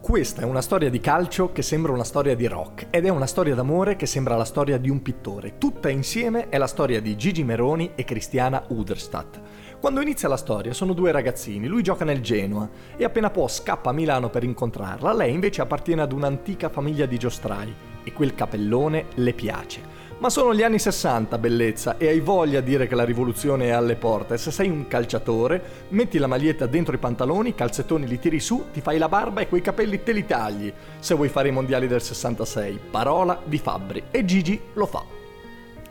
Questa è una storia di calcio che sembra una storia di rock ed è una storia d'amore che sembra la storia di un pittore. Tutta insieme è la storia di Gigi Meroni e Cristiana Uderstadt. Quando inizia la storia sono due ragazzini, lui gioca nel Genoa e appena può scappa a Milano per incontrarla, lei invece appartiene ad un'antica famiglia di giostrai e quel capellone le piace. Ma sono gli anni 60, bellezza, e hai voglia di dire che la rivoluzione è alle porte. Se sei un calciatore, metti la maglietta dentro i pantaloni, i calzettoni li tiri su, ti fai la barba e quei capelli te li tagli. Se vuoi fare i mondiali del 66, parola di Fabbri. E Gigi lo fa.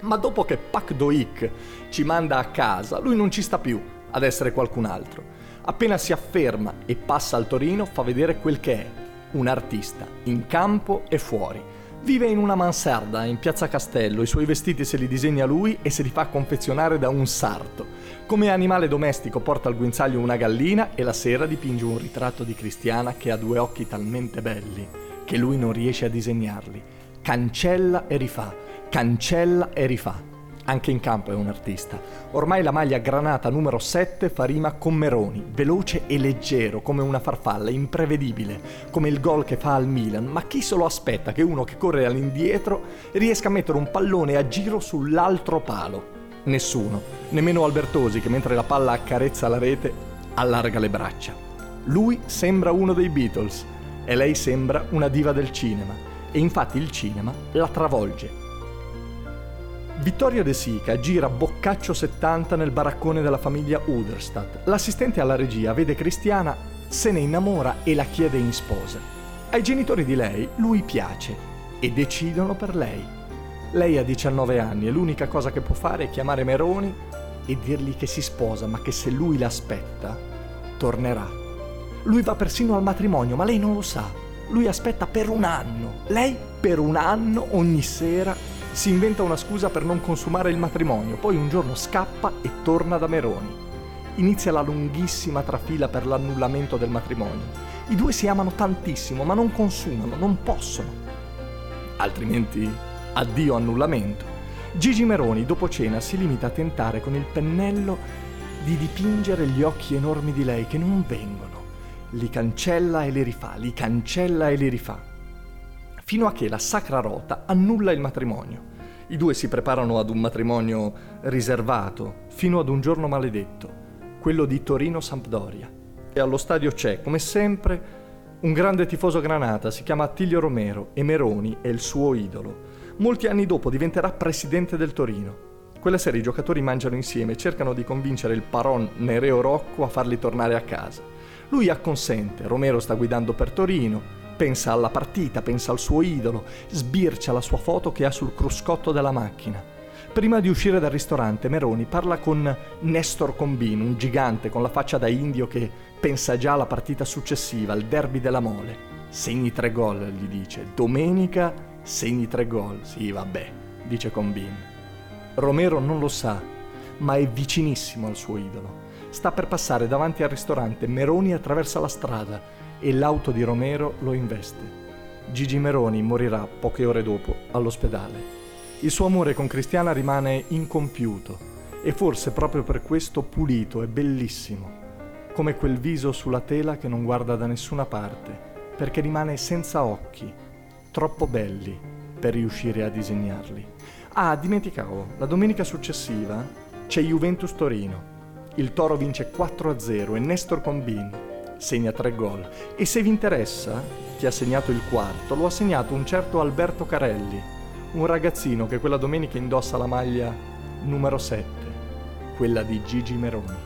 Ma dopo che Pak Do-ik ci manda a casa, lui non ci sta più ad essere qualcun altro. Appena si afferma e passa al Torino, fa vedere quel che è, un artista, in campo e fuori. Vive in una mansarda in piazza Castello, i suoi vestiti se li disegna lui e se li fa confezionare da un sarto. Come animale domestico porta al guinzaglio una gallina e la sera dipinge un ritratto di Cristiana che ha due occhi talmente belli che lui non riesce a disegnarli. Cancella e rifà, cancella e rifà. Anche in campo è un artista. Ormai la maglia granata numero 7 fa rima con Meroni, veloce e leggero come una farfalla, imprevedibile, come il gol che fa al Milan. Ma chi se lo aspetta che uno che corre all'indietro riesca a mettere un pallone a giro sull'altro palo? Nessuno, nemmeno Albertosi che mentre la palla accarezza la rete allarga le braccia. Lui sembra uno dei Beatles e lei sembra una diva del cinema e infatti il cinema la travolge Vittorio De Sica gira Boccaccio 70 nel baraccone della famiglia Uderstadt. L'assistente alla regia vede Cristiana, se ne innamora e la chiede in sposa. Ai genitori di lei lui piace e decidono per lei. Lei ha 19 anni e l'unica cosa che può fare è chiamare Meroni e dirgli che si sposa, ma che se lui l'aspetta, tornerà. Lui va persino al matrimonio, ma lei non lo sa. Lui aspetta per un anno. Lei per un anno ogni sera si inventa una scusa per non consumare il matrimonio, poi un giorno scappa e torna da Meroni. Inizia la lunghissima trafila per l'annullamento del matrimonio. I due si amano tantissimo, ma non consumano, non possono. Altrimenti, addio annullamento. Gigi Meroni, dopo cena, si limita a tentare con il pennello di dipingere gli occhi enormi di lei che non vengono. Li cancella e li rifà, li cancella e li rifà fino a che la Sacra Rota annulla il matrimonio. I due si preparano ad un matrimonio riservato, fino ad un giorno maledetto, quello di Torino-Sampdoria. E allo stadio c'è, come sempre, un grande tifoso granata, si chiama Attilio Romero e Meroni è il suo idolo. Molti anni dopo diventerà presidente del Torino. Quella sera i giocatori mangiano insieme e cercano di convincere il paron Nereo Rocco a farli tornare a casa. Lui acconsente, Romero sta guidando per Torino, Pensa alla partita, pensa al suo idolo, sbircia la sua foto che ha sul cruscotto della macchina. Prima di uscire dal ristorante, Meroni parla con Nestor Combin, un gigante con la faccia da indio che pensa già alla partita successiva, al derby della mole. Segni tre gol, gli dice. Domenica segni tre gol. Sì, vabbè, dice Combin. Romero non lo sa, ma è vicinissimo al suo idolo. Sta per passare davanti al ristorante, Meroni attraversa la strada e l'auto di Romero lo investe. Gigi Meroni morirà poche ore dopo all'ospedale. Il suo amore con Cristiana rimane incompiuto e forse proprio per questo pulito e bellissimo, come quel viso sulla tela che non guarda da nessuna parte, perché rimane senza occhi, troppo belli per riuscire a disegnarli. Ah, dimenticavo, la domenica successiva c'è Juventus Torino. Il Toro vince 4-0 e Nestor Combin segna tre gol. E se vi interessa, chi ha segnato il quarto, lo ha segnato un certo Alberto Carelli, un ragazzino che quella domenica indossa la maglia numero 7, quella di Gigi Meroni.